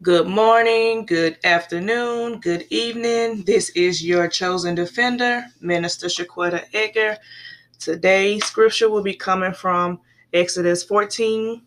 Good morning, good afternoon, good evening. This is your chosen defender, Minister Shaquetta Edgar. Today's scripture will be coming from Exodus 14,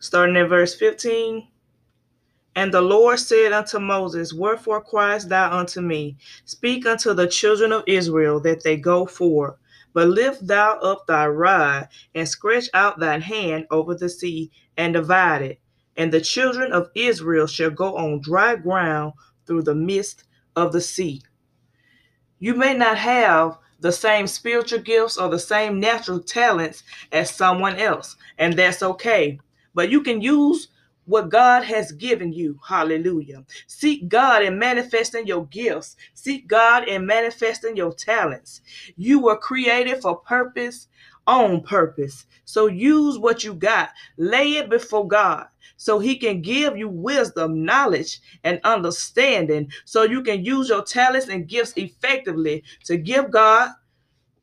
starting at verse 15. And the Lord said unto Moses, Wherefore criest thou unto me? Speak unto the children of Israel that they go forth. But lift thou up thy rod, and stretch out thine hand over the sea, and divide it and the children of Israel shall go on dry ground through the midst of the sea. You may not have the same spiritual gifts or the same natural talents as someone else, and that's okay. But you can use what God has given you. Hallelujah. Seek God in manifesting your gifts. Seek God in manifesting your talents. You were created for purpose, on purpose. So use what you got. Lay it before God so he can give you wisdom, knowledge, and understanding so you can use your talents and gifts effectively to give God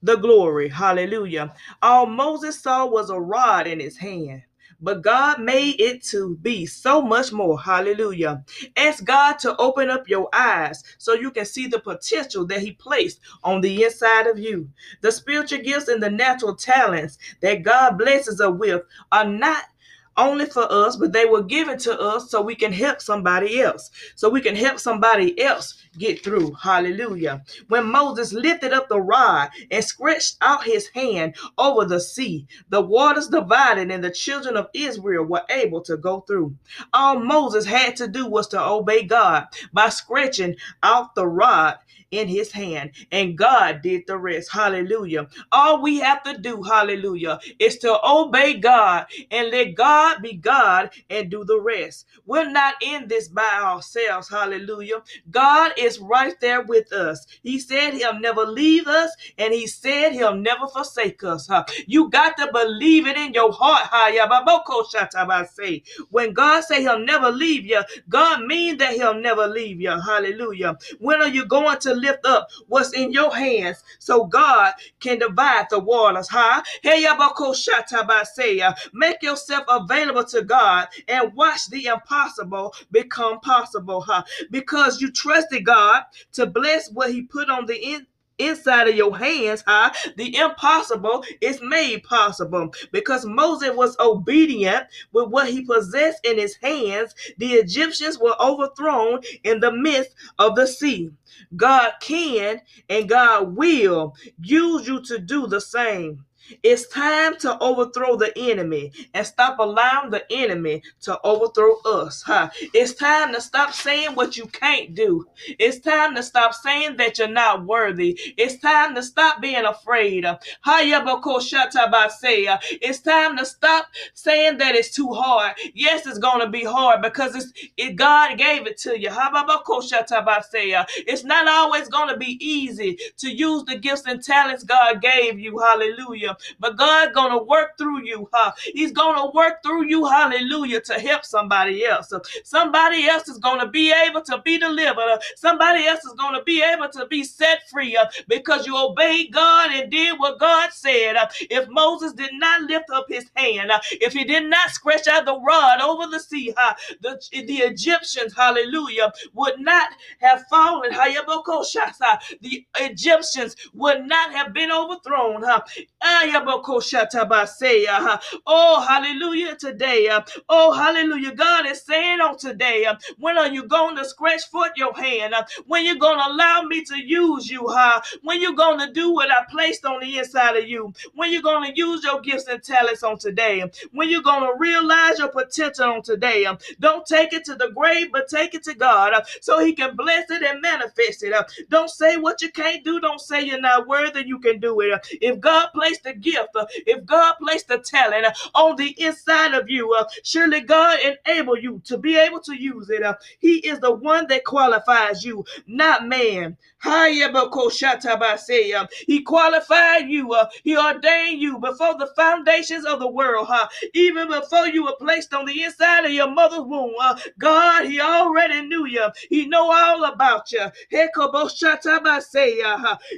the glory. Hallelujah. All Moses saw was a rod in his hand. But God made it to be so much more. Hallelujah. Ask God to open up your eyes so you can see the potential that He placed on the inside of you. The spiritual gifts and the natural talents that God blesses us with are not only for us, but they were given to us so we can help somebody else. So we can help somebody else get through. Hallelujah. When Moses lifted up the rod and stretched out his hand over the sea, the waters divided and the children of Israel were able to go through. All Moses had to do was to obey God by stretching out the rod in his hand, and God did the rest. Hallelujah. All we have to do, hallelujah, is to obey God and let God be God and do the rest. We're not in this by ourselves, hallelujah. God is right there with us. He said he'll never leave us, and he said he'll never forsake us. Huh? You got to believe it in your heart. When God say he'll never leave you, God mean that he'll never leave you. Hallelujah. When are you going to lift up what's in your hands so God can divide the waters, huh? Make yourself available to God and watch the impossible become possible, huh? Because you trusted God to bless what He put on the in inside of your hands, huh? The impossible is made possible because Moses was obedient with what he possessed in his hands. The Egyptians were overthrown in the midst of the sea. God can and God will use you to do the same. It's time to overthrow the enemy and stop allowing the enemy to overthrow us. Huh? It's time to stop saying what you can't do. It's time to stop saying that you're not worthy. It's time to stop being afraid. It's time to stop saying that it's too hard. Yes, it's going to be hard because it's it, God gave it to you. It's not always going to be easy to use the gifts and talents God gave you. Hallelujah. But God's going to work through you. Huh? He's going to work through you. Hallelujah. To help somebody else. Somebody else is going to be able to be delivered. Somebody else is going to be able to be set free uh, because you obeyed God and did what God said. If Moses did not lift up his hand, uh, if he did not scratch out the rod over the sea, the, the Egyptians, hallelujah, would not have fallen. The Egyptians would not have been overthrown. Huh? Oh, hallelujah today. Oh, hallelujah. God is saying on today, when are you going to scratch foot your hand? When you going to allow me to use you? Huh? When you going to do what I placed on the inside of you? When you going to use your gifts and talents on today? When you going to realize your potential on today? Don't take it to the grave, but take it to God so he can bless it and manifest it. Don't say what you can't do. Don't say you're not worthy. You can do it. If God placed the gift, if God placed the talent on the inside of you, uh, surely God enable you to be able to use it. Uh, he is the one that qualifies you, not man. Uh, He qualified you. He ordained you before the foundations of the world. Even before you were placed on the inside of your mother's womb. God, He already knew you. He know all about you.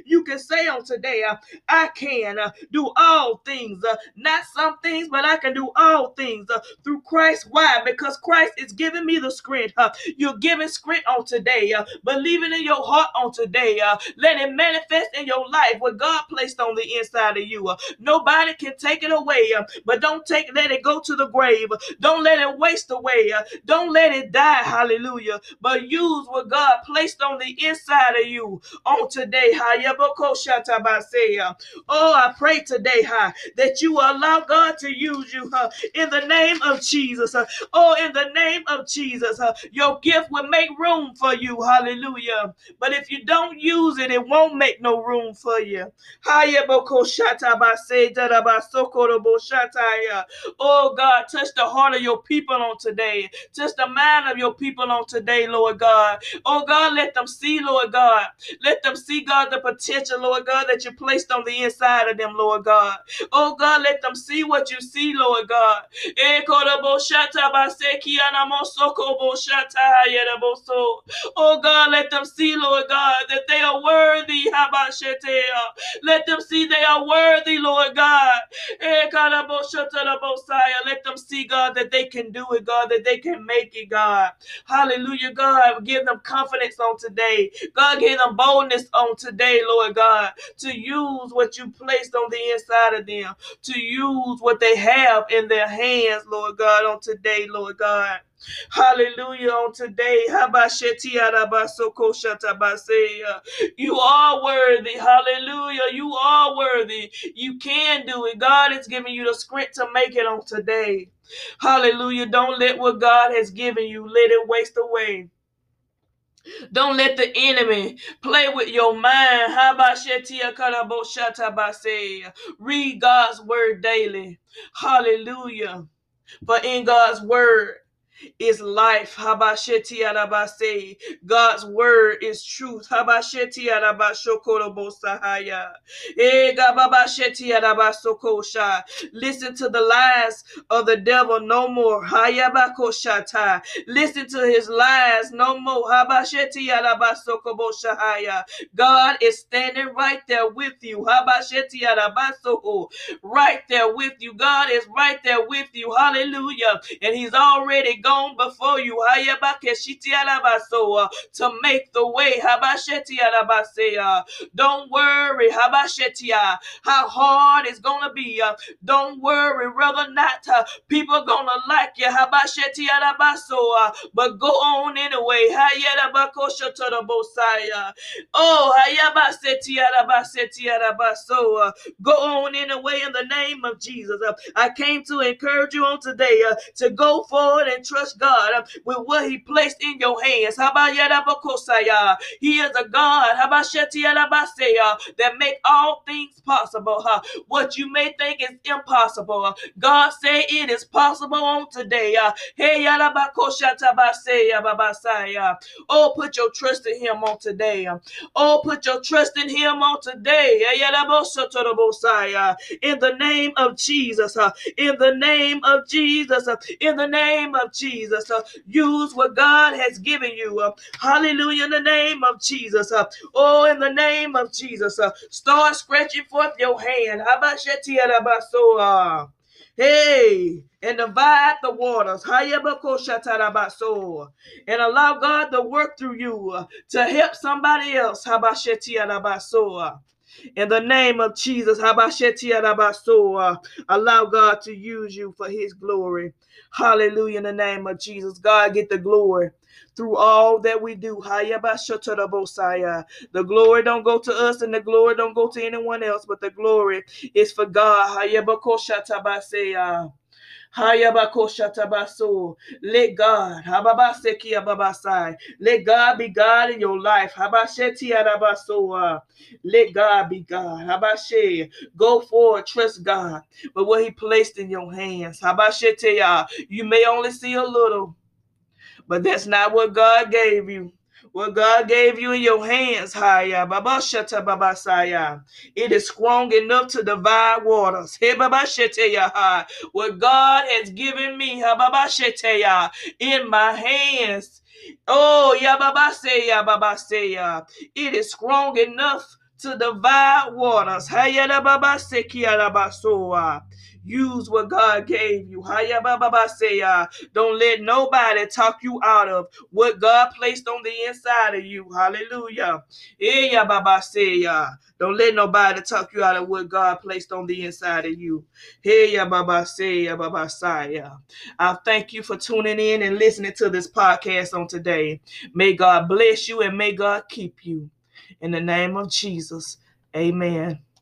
You can say on today, I can do all things, uh, not some things, but I can do all things uh, through Christ. Why? Because Christ is giving me the strength. Uh, you're giving strength on today, uh, believing in your heart on today. Uh, let it manifest in your life what God placed on the inside of you. Uh, nobody can take it away, uh, but don't take let it go to the grave. Don't let it waste away. Uh, don't let it die. Hallelujah. But use what God placed on the inside of you on today. Oh, I pray today, huh, that you will allow God to use you huh, in the name of Jesus. Huh. Oh, in the name of Jesus, huh, your gift will make room for you. Hallelujah. But if you don't use it, it won't make no room for you. Oh God, touch the heart of your people on today. Touch the mind of your people on today, Lord God. Oh God, let them see, Lord God. Let them see, God, the potential, Lord God, that you placed on the inside of them, Lord God. Oh God, let them see what you see, Lord God. Eh, oh God, let them see, Lord God, that they are worthy. Let them see they are worthy, Lord God. Eh, Let them see, God, that they can do it, God, that they can make it, God. Hallelujah, God. Give them confidence on today. God, give them boldness on today, Lord God, to use what you placed on the inside of them, to use what they have in their hands, Lord God, on today, Lord God. Hallelujah on today. You are worthy. Hallelujah. You are worthy. You can do it. God is giving you the script to make it on today. Hallelujah. Don't let what God has given you, let it waste away. Don't let the enemy play with your mind. Read God's word daily. Hallelujah. But in God's word, is life. Habasheti arabase. God's word is truth. Habasheti arabashokorobosahaya. Egababasheti eh, arabasokosha. Listen to the lies of the devil no more. Hayabakoshata. Listen to his lies no more. Habasheti arabasokoboshahaya. God is standing right there with you. Habasheti arabasoho. Right there with you. God is right there with you. Hallelujah. And he's already gone before you to make the way. Don't worry how hard it's going to be. Don't worry whether not people going to like you. But go on anyway. Oh, go on anyway in the name of Jesus. I came to encourage you on today to go forward and trust God with what He placed in your hands. He is a God that make all things possible. What you may think is impossible, God say it is possible on today. Oh, put your trust in Him on today. Oh, put your trust in Him on today. In the name of Jesus. In the name of Jesus. In the name of Jesus. Jesus. Uh, use what God has given you. Uh, hallelujah. In the name of Jesus. Uh, oh, in the name of Jesus. Start stretching forth your hand. Hey, and divide the waters. And allow God to work through you to help somebody else. In the name of Jesus, allow God to use you for his glory. Hallelujah. In the name of Jesus, God get the glory through all that we do. The glory don't go to us and the glory don't go to anyone else, but the glory is for God. Hayabakosha Let God. Hababaseki ababasai. Let God be God in your life. Habasheti arabasoa. Let God be God. Habashe. Go forward. Trust God. But what He placed in your hands. Habashete. You may only see a little, but that's not what God gave you. What God gave you in your hands, Haya Baba Shata Baba Saya. It is strong enough to divide waters. Hey Baba Sheteya. What God has given me, Baba Sheteya, in my hands. Oh, ya Baba Saya Baba Saya. It is strong enough to divide waters. Use what God gave you. Uh, don't let nobody talk you out of what God placed on the inside of you. Hallelujah. Eh, uh, don't let nobody talk you out of what God placed on the inside of you. I thank you for tuning in and listening to this podcast on today. May God bless you and may God keep you. In the name of Jesus, amen.